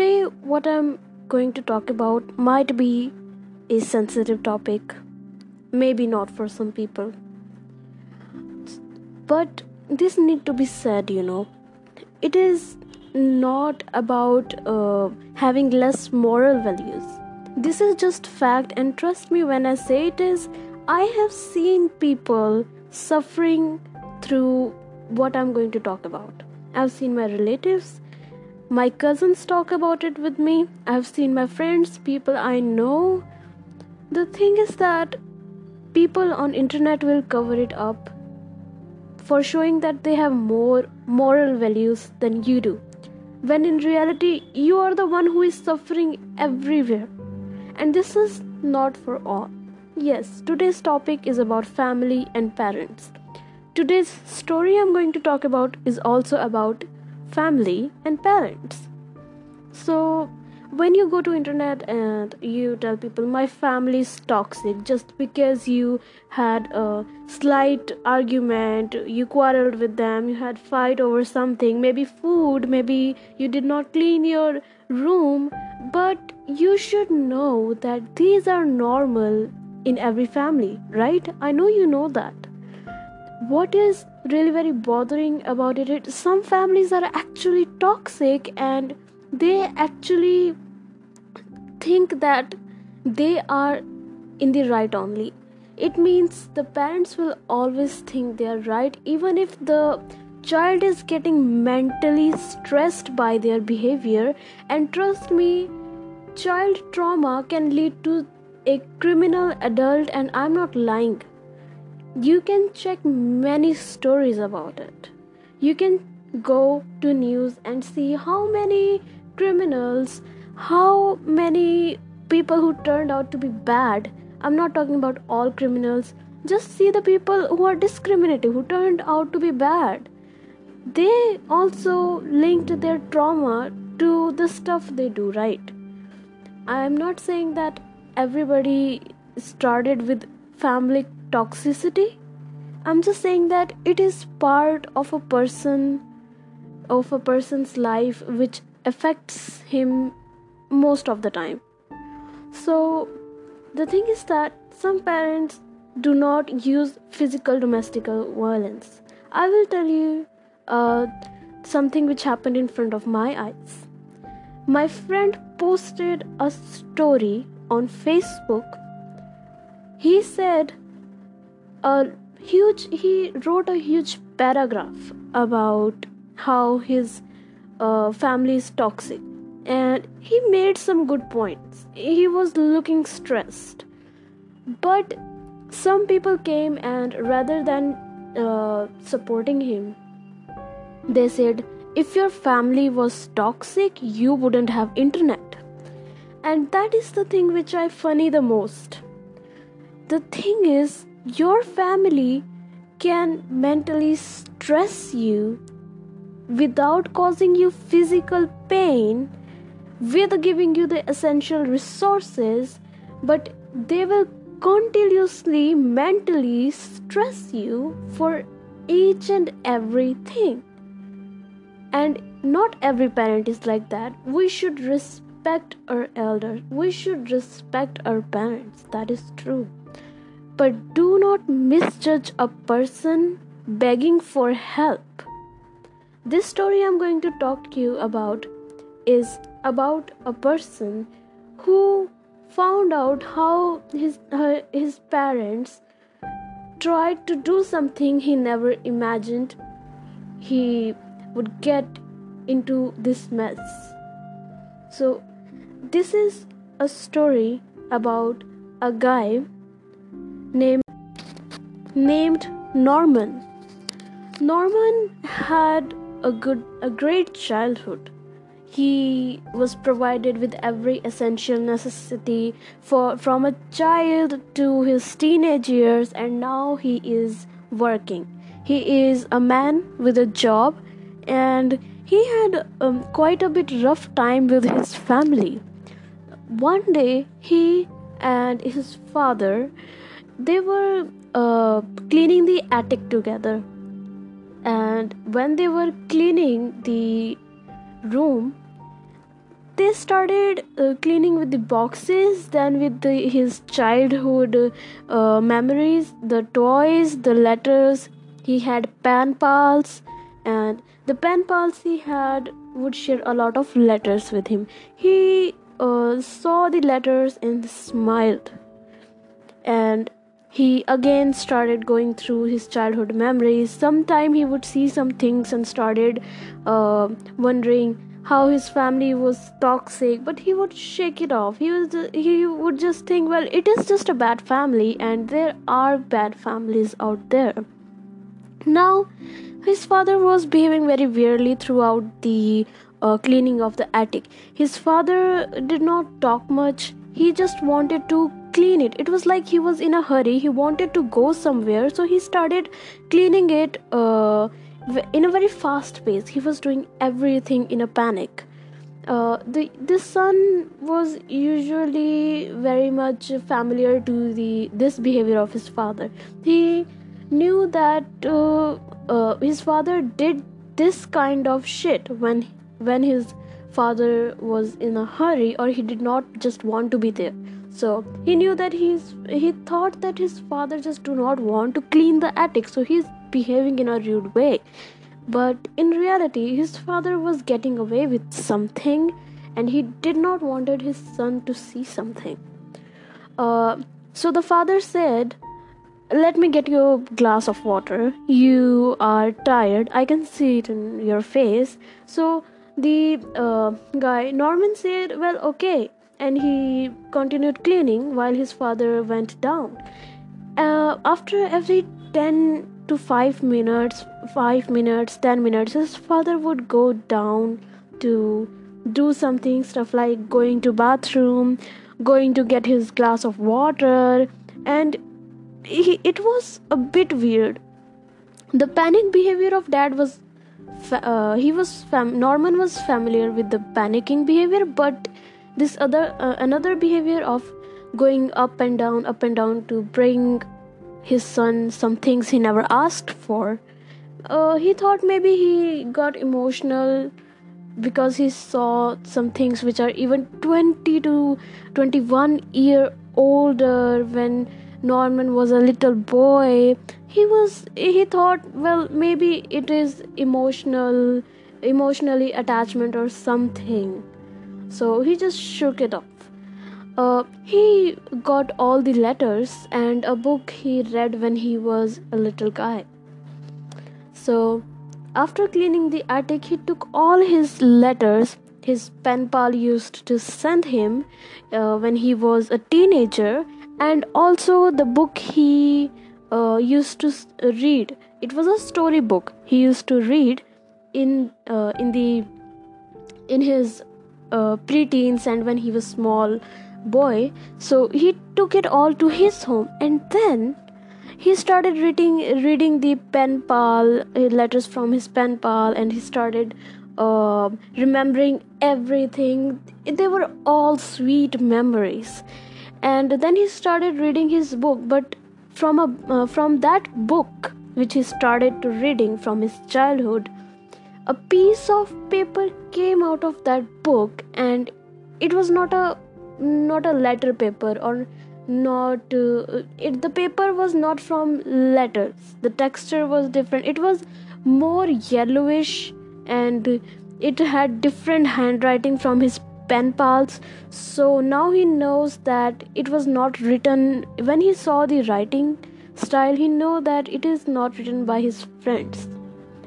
Today, what I'm going to talk about might be a sensitive topic, maybe not for some people. But this need to be said, you know. It is not about uh, having less moral values. This is just fact, and trust me when I say it is. I have seen people suffering through what I'm going to talk about. I've seen my relatives, my cousins talk about it with me. I've seen my friends, people I know. The thing is that people on internet will cover it up for showing that they have more moral values than you do. When in reality, you are the one who is suffering everywhere. And this is not for all. Yes, today's topic is about family and parents. Today's story I'm going to talk about is also about family and parents. So when you go to internet and you tell people my family is toxic just because you had a slight argument you quarreled with them you had fight over something maybe food maybe you did not clean your room but you should know that these are normal in every family right i know you know that what is really very bothering about it. some families are actually toxic and they actually think that they are in the right only. It means the parents will always think they are right even if the child is getting mentally stressed by their behavior. And trust me child trauma can lead to a criminal adult and i'm not lying you can check many stories about it. You can go to news and see how many criminals how many people who turned out to be bad. I'm not talking about all criminals. Just see the people who are discriminative who turned out to be bad. They also linked their trauma to the stuff they do right? I am not saying that everybody started with family toxicity? I'm just saying that it is part of a person of a person's life which affects him most of the time. So the thing is that some parents do not use physical domestic violence. I will tell you uh, something which happened in front of my eyes. My friend posted a story on facebook. He said a huge he wrote a huge paragraph about how his uh, family is toxic. And he made some good points. He was looking stressed. But some people came and rather than uh, supporting him they said if your family was toxic you wouldn't have internet. And that is the thing which i funny the most. The thing is your family can mentally stress you without causing you physical pain with giving you the essential resources but they will continuously mentally stress you for each and everything. And not every parent is like that. We should respect our elders. We should respect our parents. That is true but do not misjudge a person begging for help. This story I'm going to talk to you about is about a person who found out how his her, his parents tried to do something he never imagined he would get into this mess. So this is a story about a guy named named Norman. Norman had a good a great childhood. He was provided with every essential necessity for from a child to his teenage years and now he is working. He is a man with a job and he had um, quite a bit rough time with his family. One day he and his father they were uh, cleaning the attic together. And when they were cleaning the room they started uh, cleaning with the boxes then with the, his childhood uh, memories the toys the letters. He had pen pals and the pen pals he had would share a lot of letters with him. He uh, saw the letters and smiled. And he again started going through his childhood memories. Sometime he would see some things and started uh, wondering how his family was toxic but he would shake it off. He was he would just think well it is just a bad family and there are bad families out there. Now his father was behaving very weirdly throughout the uh, cleaning of the attic. His father did not talk much. He just wanted to clean it. It was like he was in a hurry. He wanted to go somewhere. So he started cleaning it uh, in a very fast pace. He was doing everything in a panic. Uh, the the son was usually very much familiar to the this behavior of his father. He knew that uh, uh, his father did this kind of shit when when his father was in a hurry or he did not just want to be there so he knew that he's he thought that his father just do not want to clean the attic so he's behaving in a rude way. But in reality his father was getting away with something and he did not wanted his son to see something. Uh, so the father said let me get you a glass of water. You are tired. I can see it in your face. So the uh, guy norman said well okay and he continued cleaning while his father went down. Uh, after every 10 to 5 minutes 5 minutes 10 minutes his father would go down to do something stuff like going to bathroom going to get his glass of water and he, it was a bit weird. The panic behavior of dad was uh, he was fam- norman was familiar with the panicking behavior but this other uh, another behavior of going up and down up and down to bring his son some things he never asked for. Uh, he thought maybe he got emotional because he saw some things which are even 20 to 21 year older when Norman was a little boy. He was he thought well maybe it is emotional emotionally attachment or something. So he just shook it off. Uh, he got all the letters and a book he read when he was a little guy. So, after cleaning the attic, he took all his letters his pen pal used to send him uh, when he was a teenager and also the book he uh, used to read. It was a story book he used to read in uh, in the in his uh, preteens and when he was small boy. So he took it all to his home. And then he started reading reading the pen pal uh, letters from his pen pal and he started uh, remembering everything. They were all sweet memories. And then he started reading his book. But from a uh, from that book which he started to reading from his childhood a piece of paper came out of that book and it was not a not a letter paper or not uh, it the paper was not from letters. The texture was different. It was more yellowish and it had different handwriting from his pen pals. So now he knows that it was not written. When he saw the writing style he knew that it is not written by his friends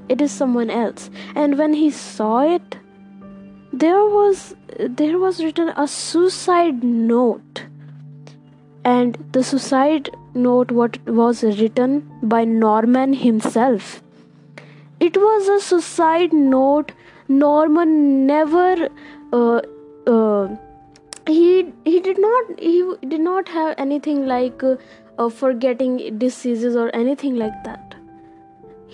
it is someone else. And when he saw it there was there was written a suicide note. And the suicide note what was written by norman himself. It was a suicide note. Norman never uh, uh, he he did not he did not have anything like uh, forgetting diseases or anything like that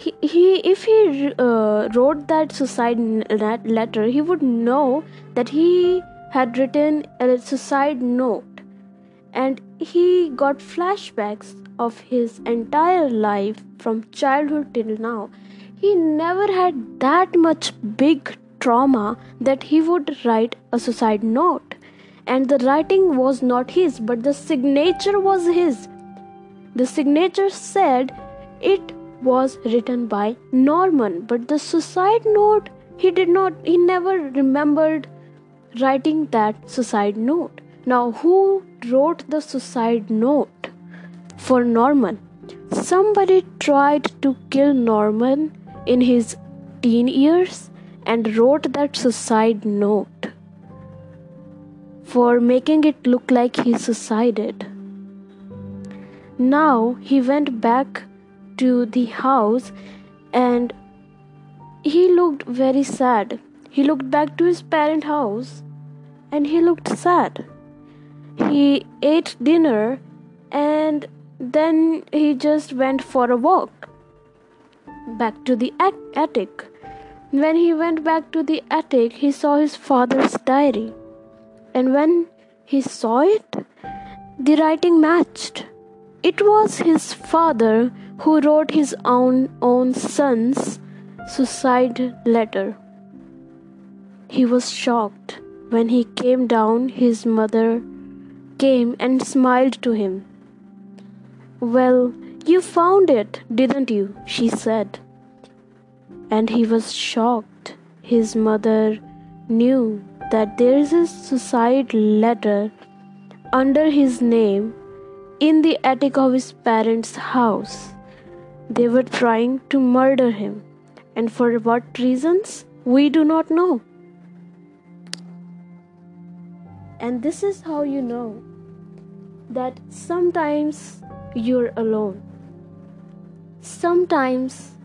he, he if he uh, wrote that suicide letter he would know that he had written a suicide note and he got flashbacks of his entire life from childhood till now he never had that much big trauma that he would write a suicide note. And the writing was not his, but the signature was his. The signature said it was written by Norman, but the suicide note he did not, he never remembered writing that suicide note. Now, who wrote the suicide note for Norman? Somebody tried to kill Norman in his teen years and wrote that suicide note for making it look like he suicided. Now he went back to the house and he looked very sad. He looked back to his parent house and he looked sad. He ate dinner and then he just went for a walk back to the attic. When he went back to the attic, he saw his father's diary. And when he saw it, the writing matched. It was his father who wrote his own, own son's suicide letter. He was shocked. When he came down, his mother came and smiled to him. Well, you found it, didn't you? she said. And he was shocked. His mother knew that there is a suicide letter under his name in the attic of his parents' house. They were trying to murder him. And for what reasons? We do not know. And this is how you know that sometimes you're alone. Sometimes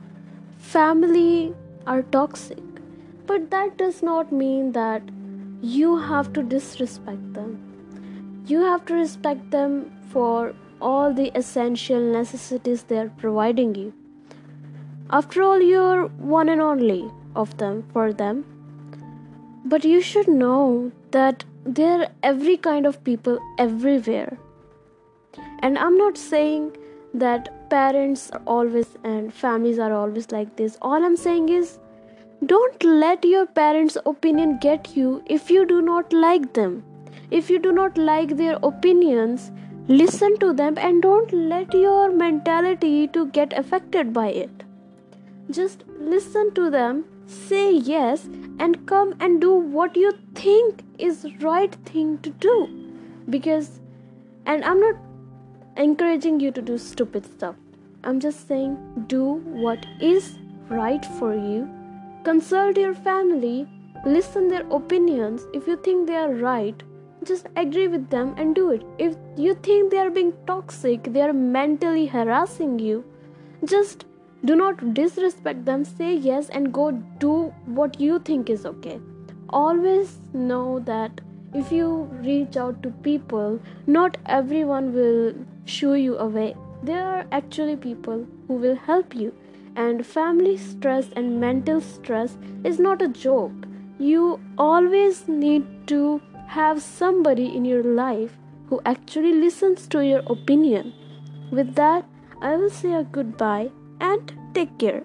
family are toxic, but that does not mean that you have to disrespect them. You have to respect them for all the essential necessities they are providing you. After all, you're one and only of them for them. But you should know that there are every kind of people everywhere and i'm not saying that parents are always and families are always like this all i'm saying is don't let your parents opinion get you if you do not like them if you do not like their opinions listen to them and don't let your mentality to get affected by it just listen to them say yes and come and do what you think is right thing to do because and i'm not encouraging you to do stupid stuff. I'm just saying do what is right for you. Consult your family, listen their opinions. If you think they are right, just agree with them and do it. If you think they are being toxic, they are mentally harassing you, just do not disrespect them. Say yes and go do what you think is okay. Always know that if you reach out to people, not everyone will shoo you away. There are actually people who will help you. And family stress and mental stress is not a joke. You always need to have somebody in your life who actually listens to your opinion. With that, I will say a goodbye and take care.